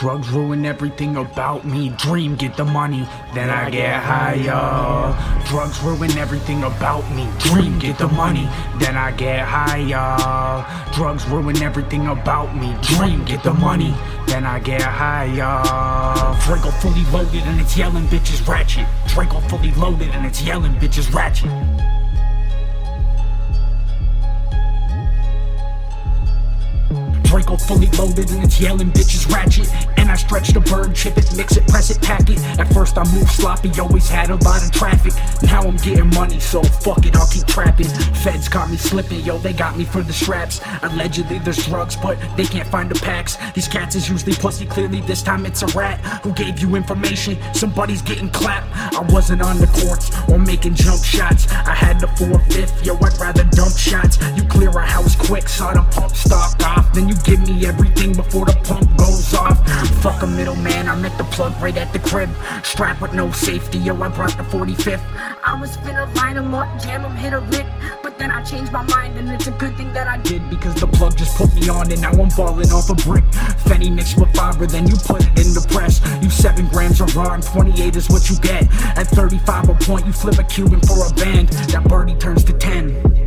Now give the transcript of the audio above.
Drugs ruin everything about me. Dream, get the money, then I get higher. Drugs ruin everything about me. Dream, get the money, then I get higher. Drugs ruin everything about me. Dream, get the money, then I get higher. Draco fully loaded and it's yelling bitches ratchet. Draco fully loaded and it's yelling bitches ratchet. Fully loaded and it's yelling bitches ratchet. And I stretch the bird, chip it, mix it, press it, pack it. At first I moved sloppy, always had a lot of traffic. Now I'm getting money, so fuck it, I'll keep trapping. Feds caught me slipping, yo, they got me for the straps. Allegedly there's drugs, but they can't find the packs. These cats is usually pussy, clearly this time it's a rat. Who gave you information? Somebody's getting clapped. I wasn't on the courts or making jump shots. I had the 4-5, yo, I'd rather dump shots. You clear a house quick, saw the pump off. Then you give me everything before the pump goes off. Fuck a middleman, I met the plug right at the crib. Strapped with no safety, yo, I brought the 45th. I was finna line him up, jam him, hit a lick. But then I changed my mind, and it's a good thing that I did. Because the plug just put me on and now I'm falling off a brick. Fenny mixed with fiber, then you put it in the press. You 7 grams of raw and 28 is what you get. At 35 a point, you flip a Cuban for a band. That birdie turns to 10.